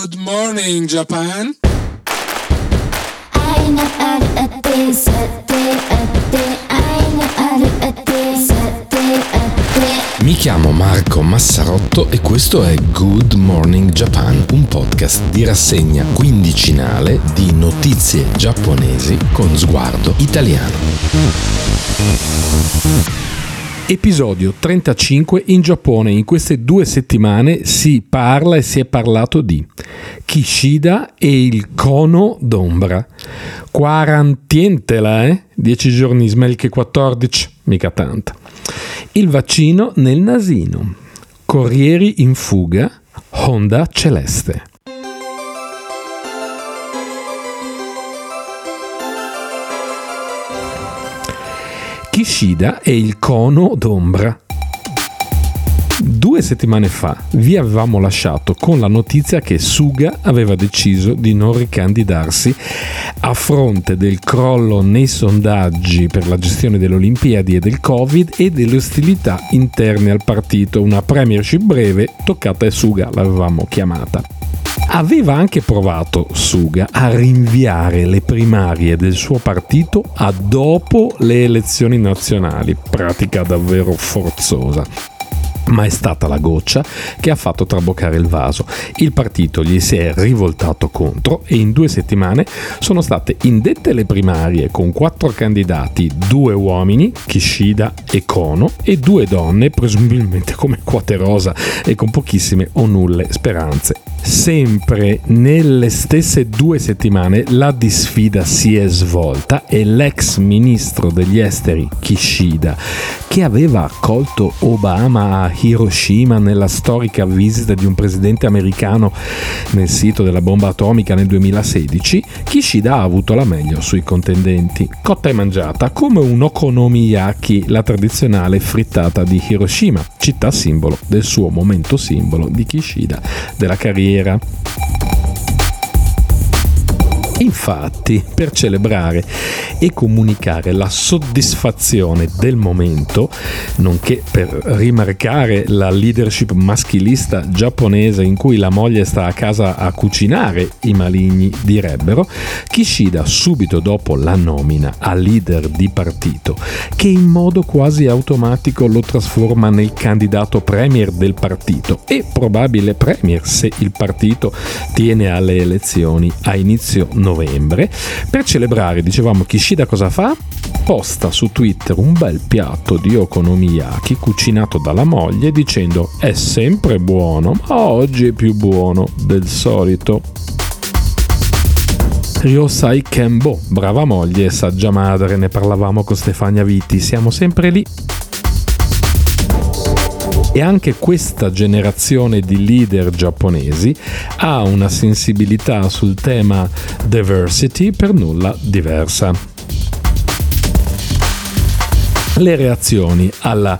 Good morning, Japan. Mi chiamo Marco Massarotto e questo è Good Morning Japan, un podcast di rassegna quindicinale di notizie giapponesi con sguardo italiano. Episodio 35 in Giappone. In queste due settimane si parla e si è parlato di Kishida e il cono d'ombra. Quarantientela, eh? 10 giorni smell che 14, mica tanta. Il vaccino nel nasino. Corrieri in fuga. Honda celeste. Kishida e il cono d'ombra. Due settimane fa vi avevamo lasciato con la notizia che Suga aveva deciso di non ricandidarsi a fronte del crollo nei sondaggi per la gestione delle Olimpiadi e del Covid e delle ostilità interne al partito. Una premiership breve toccata a Suga, l'avevamo chiamata. Aveva anche provato Suga a rinviare le primarie del suo partito a dopo le elezioni nazionali, pratica davvero forzosa ma è stata la goccia che ha fatto traboccare il vaso. Il partito gli si è rivoltato contro e in due settimane sono state indette le primarie con quattro candidati, due uomini, Kishida e Kono, e due donne, presumibilmente come Quaterosa e con pochissime o nulle speranze. Sempre nelle stesse due settimane la disfida si è svolta e l'ex ministro degli esteri Kishida, che aveva accolto Obama a Hiroshima nella storica visita di un presidente americano nel sito della bomba atomica nel 2016, Kishida ha avuto la meglio sui contendenti. Cotta e mangiata come un okonomiyaki, la tradizionale frittata di Hiroshima, città simbolo del suo momento simbolo di Kishida, della carriera Infatti, per celebrare e comunicare la soddisfazione del momento, nonché per rimarcare la leadership maschilista giapponese in cui la moglie sta a casa a cucinare, i maligni direbbero, Kishida subito dopo la nomina a leader di partito, che in modo quasi automatico lo trasforma nel candidato premier del partito e probabile premier se il partito tiene alle elezioni a inizio novembre novembre. Per celebrare, dicevamo, Kishida cosa fa? Posta su Twitter un bel piatto di okonomiyaki cucinato dalla moglie dicendo è sempre buono, ma oggi è più buono del solito. Ryosai Kembo, brava moglie e saggia madre, ne parlavamo con Stefania Vitti, siamo sempre lì e anche questa generazione di leader giapponesi ha una sensibilità sul tema diversity per nulla diversa le reazioni alla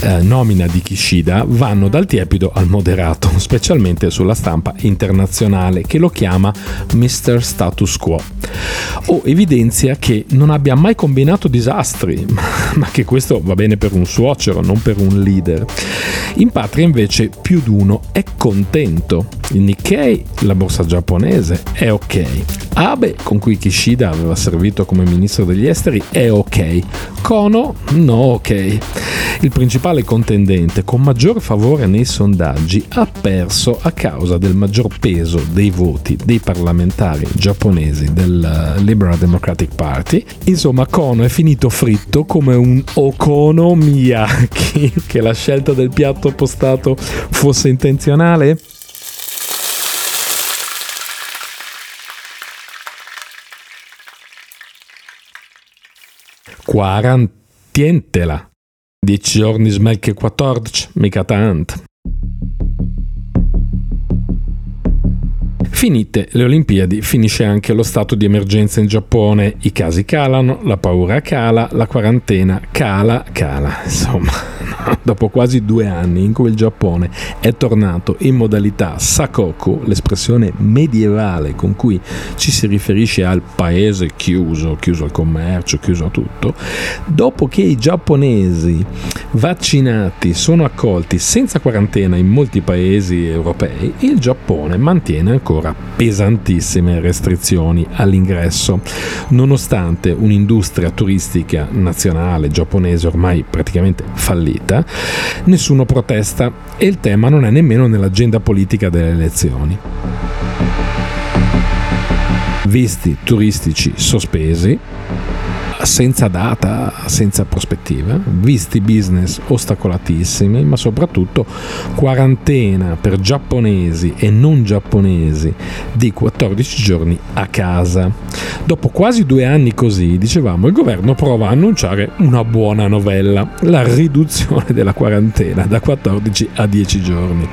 eh, nomina di Kishida vanno dal tiepido al moderato, specialmente sulla stampa internazionale che lo chiama Mr. Status Quo. O evidenzia che non abbia mai combinato disastri, ma che questo va bene per un suocero, non per un leader. In patria invece più d'uno è contento. Il Nikkei, la borsa giapponese, è ok. Abe, con cui Kishida aveva servito come ministro degli esteri, è ok. Kono, no ok. Il principale contendente con maggior favore nei sondaggi ha perso a causa del maggior peso dei voti dei parlamentari giapponesi del Liberal Democratic Party. Insomma, Kono è finito fritto come un Okono Miyaki, che la scelta del piatto postato fosse intenzionale? Quarantientela. 10 giorni smel che 14, mica tanto. Finite le Olimpiadi, finisce anche lo stato di emergenza in Giappone, i casi calano, la paura cala, la quarantena cala, cala, insomma dopo quasi due anni in cui il Giappone è tornato in modalità sakoku, l'espressione medievale con cui ci si riferisce al paese chiuso, chiuso al commercio, chiuso a tutto, dopo che i giapponesi vaccinati sono accolti senza quarantena in molti paesi europei, il Giappone mantiene ancora pesantissime restrizioni all'ingresso, nonostante un'industria turistica nazionale giapponese ormai praticamente fallita, nessuno protesta e il tema non è nemmeno nell'agenda politica delle elezioni. Visti turistici sospesi, senza data, senza prospettiva, visti business ostacolatissimi, ma soprattutto quarantena per giapponesi e non giapponesi di 14 giorni a casa. Dopo quasi due anni così, dicevamo, il governo prova a annunciare una buona novella, la riduzione della quarantena da 14 a 10 giorni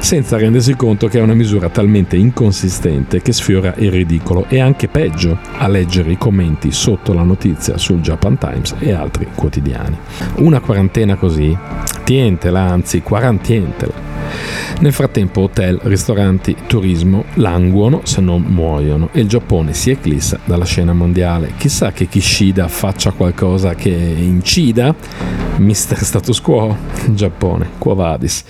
senza rendersi conto che è una misura talmente inconsistente che sfiora il ridicolo e anche peggio a leggere i commenti sotto la notizia sul Japan Times e altri quotidiani. Una quarantena così, tientela, anzi quarantientela. Nel frattempo hotel, ristoranti, turismo languono se non muoiono e il Giappone si eclissa dalla scena mondiale. Chissà che Kishida faccia qualcosa che incida. Mister Status Quo, Giappone, Quo Vadis.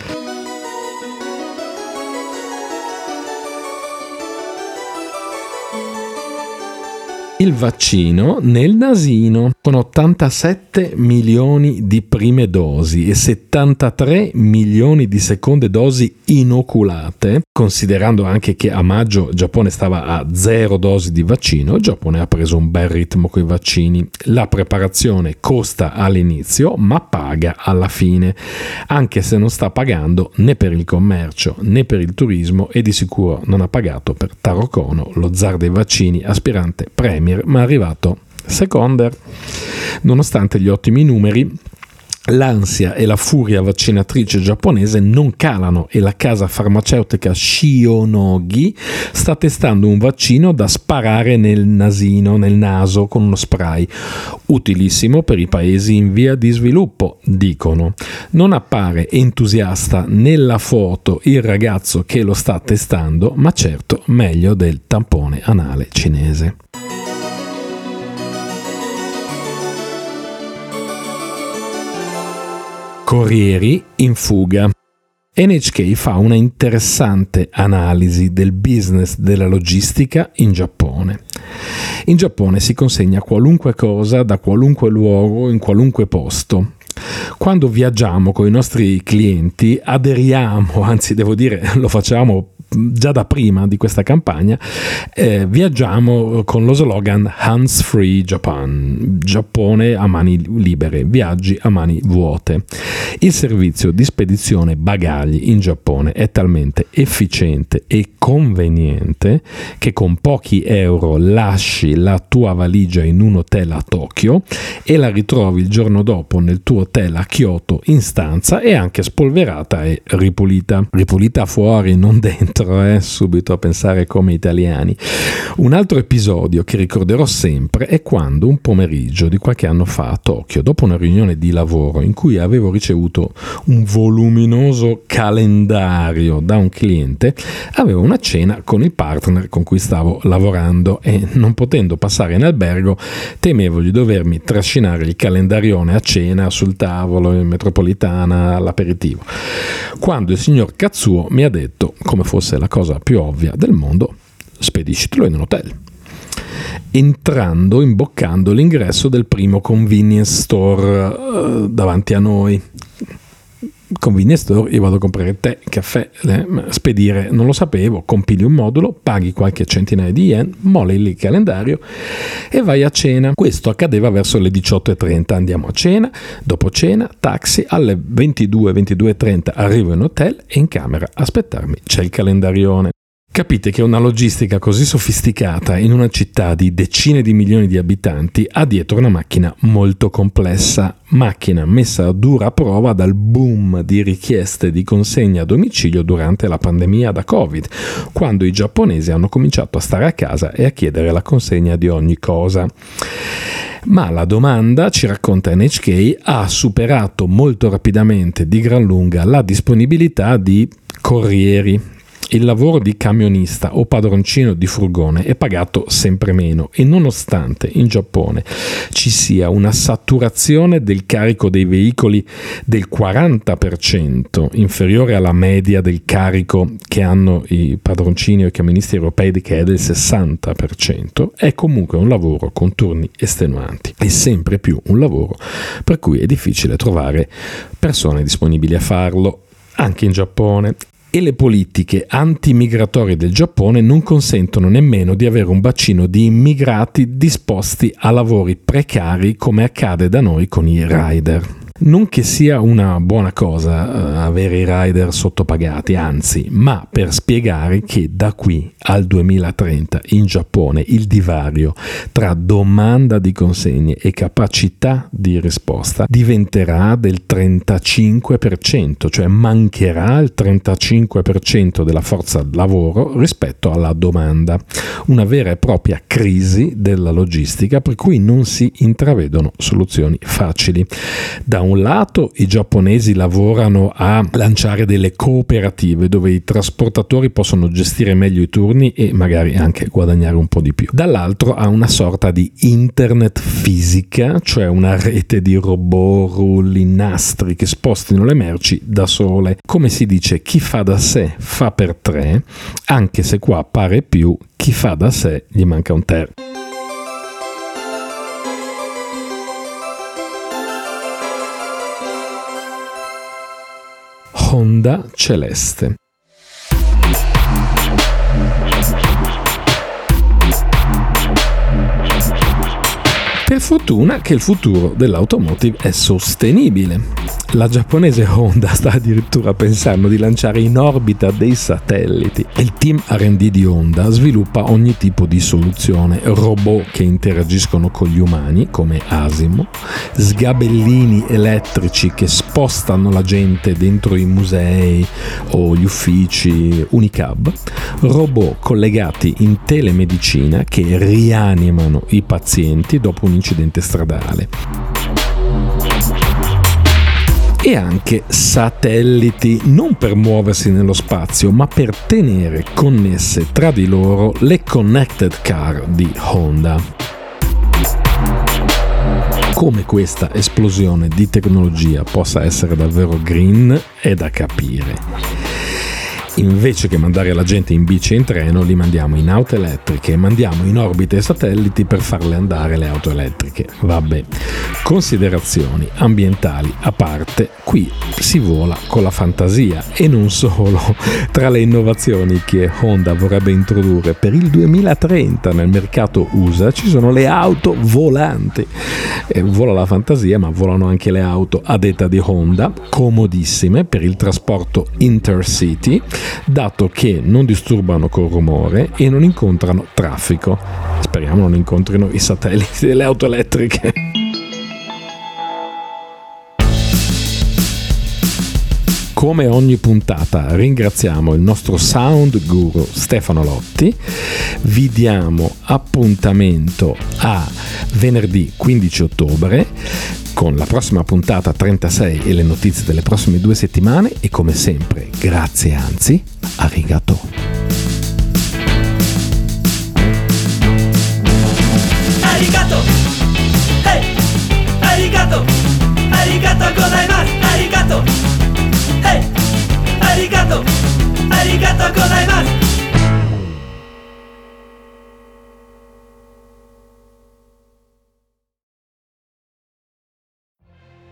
Il vaccino nel nasino con 87 milioni di prime dosi e 73 milioni di seconde dosi inoculate, considerando anche che a maggio il Giappone stava a zero dosi di vaccino, il Giappone ha preso un bel ritmo con i vaccini. La preparazione costa all'inizio ma paga alla fine, anche se non sta pagando né per il commercio né per il turismo e di sicuro non ha pagato per Taro Kono, lo zar dei vaccini, aspirante premio Premier, ma è arrivato seconder. Nonostante gli ottimi numeri, L'ansia e la furia vaccinatrice giapponese non calano e la casa farmaceutica Shionogi sta testando un vaccino da sparare nel nasino, nel naso con uno spray, utilissimo per i paesi in via di sviluppo, dicono. Non appare entusiasta nella foto il ragazzo che lo sta testando, ma certo meglio del tampone anale cinese. Corrieri in fuga. NHK fa una interessante analisi del business della logistica in Giappone. In Giappone si consegna qualunque cosa da qualunque luogo in qualunque posto. Quando viaggiamo con i nostri clienti aderiamo, anzi devo dire lo facciamo già da prima di questa campagna, eh, viaggiamo con lo slogan Hands Free Japan, Giappone a mani libere, viaggi a mani vuote. Il servizio di spedizione bagagli in Giappone è talmente efficiente e conveniente che con pochi euro lasci la tua valigia in un hotel a Tokyo e la ritrovi il giorno dopo nel tuo hotel a Kyoto in stanza e anche spolverata e ripulita. Ripulita fuori, non dentro dentro, eh, subito a pensare come italiani. Un altro episodio che ricorderò sempre è quando un pomeriggio di qualche anno fa a Tokyo, dopo una riunione di lavoro in cui avevo ricevuto un voluminoso calendario da un cliente, avevo una cena con il partner con cui stavo lavorando e non potendo passare in albergo temevo di dovermi trascinare il calendarione a cena sul tavolo in metropolitana all'aperitivo. Quando il signor Katsuo mi ha detto, come fosse fosse la cosa più ovvia del mondo, spediscitelo in un hotel. Entrando, imboccando l'ingresso del primo convenience store uh, davanti a noi convenience store, io vado a comprare tè, caffè, eh, spedire, non lo sapevo, compili un modulo, paghi qualche centinaia di yen, molli il calendario e vai a cena. Questo accadeva verso le 18.30, andiamo a cena, dopo cena, taxi, alle 22, 22.30 arrivo in hotel e in camera aspettarmi c'è il calendarione. Capite che una logistica così sofisticata in una città di decine di milioni di abitanti ha dietro una macchina molto complessa, macchina messa a dura prova dal boom di richieste di consegna a domicilio durante la pandemia da Covid, quando i giapponesi hanno cominciato a stare a casa e a chiedere la consegna di ogni cosa. Ma la domanda, ci racconta NHK, ha superato molto rapidamente di gran lunga la disponibilità di corrieri il lavoro di camionista o padroncino di furgone è pagato sempre meno e nonostante in Giappone ci sia una saturazione del carico dei veicoli del 40% inferiore alla media del carico che hanno i padroncini o i camionisti europei che è del 60%, è comunque un lavoro con turni estenuanti. E sempre più un lavoro per cui è difficile trovare persone disponibili a farlo anche in Giappone e le politiche antimigratorie del Giappone non consentono nemmeno di avere un bacino di immigrati disposti a lavori precari come accade da noi con i rider. Non che sia una buona cosa uh, avere i rider sottopagati, anzi, ma per spiegare che da qui al 2030 in Giappone il divario tra domanda di consegne e capacità di risposta diventerà del 35%, cioè mancherà il 35% della forza lavoro rispetto alla domanda. Una vera e propria crisi della logistica per cui non si intravedono soluzioni facili. Da un lato i giapponesi lavorano a lanciare delle cooperative dove i trasportatori possono gestire meglio i turni e magari anche guadagnare un po' di più. Dall'altro ha una sorta di internet fisica, cioè una rete di robot, rulli, nastri che spostino le merci da sole. Come si dice, chi fa da sé fa per tre, anche se qua pare più chi fa da sé gli manca un ter. Honda celeste. Per fortuna che il futuro dell'automotive è sostenibile la giapponese Honda sta addirittura pensando di lanciare in orbita dei satelliti. Il team RD di Honda sviluppa ogni tipo di soluzione, robot che interagiscono con gli umani, come Asimo, sgabellini elettrici che spostano la gente dentro i musei o gli uffici Unicab, robot collegati in telemedicina che rianimano i pazienti dopo un incidente stradale e anche satelliti, non per muoversi nello spazio, ma per tenere connesse tra di loro le connected car di Honda. Come questa esplosione di tecnologia possa essere davvero green è da capire invece che mandare la gente in bici e in treno, li mandiamo in auto elettriche e mandiamo in orbita i satelliti per farle andare le auto elettriche. Vabbè, considerazioni ambientali a parte, qui si vola con la fantasia e non solo. Tra le innovazioni che Honda vorrebbe introdurre per il 2030 nel mercato USA ci sono le auto volanti. E vola la fantasia, ma volano anche le auto a detta di Honda, comodissime per il trasporto intercity dato che non disturbano col rumore e non incontrano traffico. Speriamo non incontrino i satelliti delle auto elettriche. Come ogni puntata ringraziamo il nostro sound guru Stefano Lotti, vi diamo appuntamento a venerdì 15 ottobre con la prossima puntata 36 e le notizie delle prossime due settimane e come sempre grazie anzi, arigato.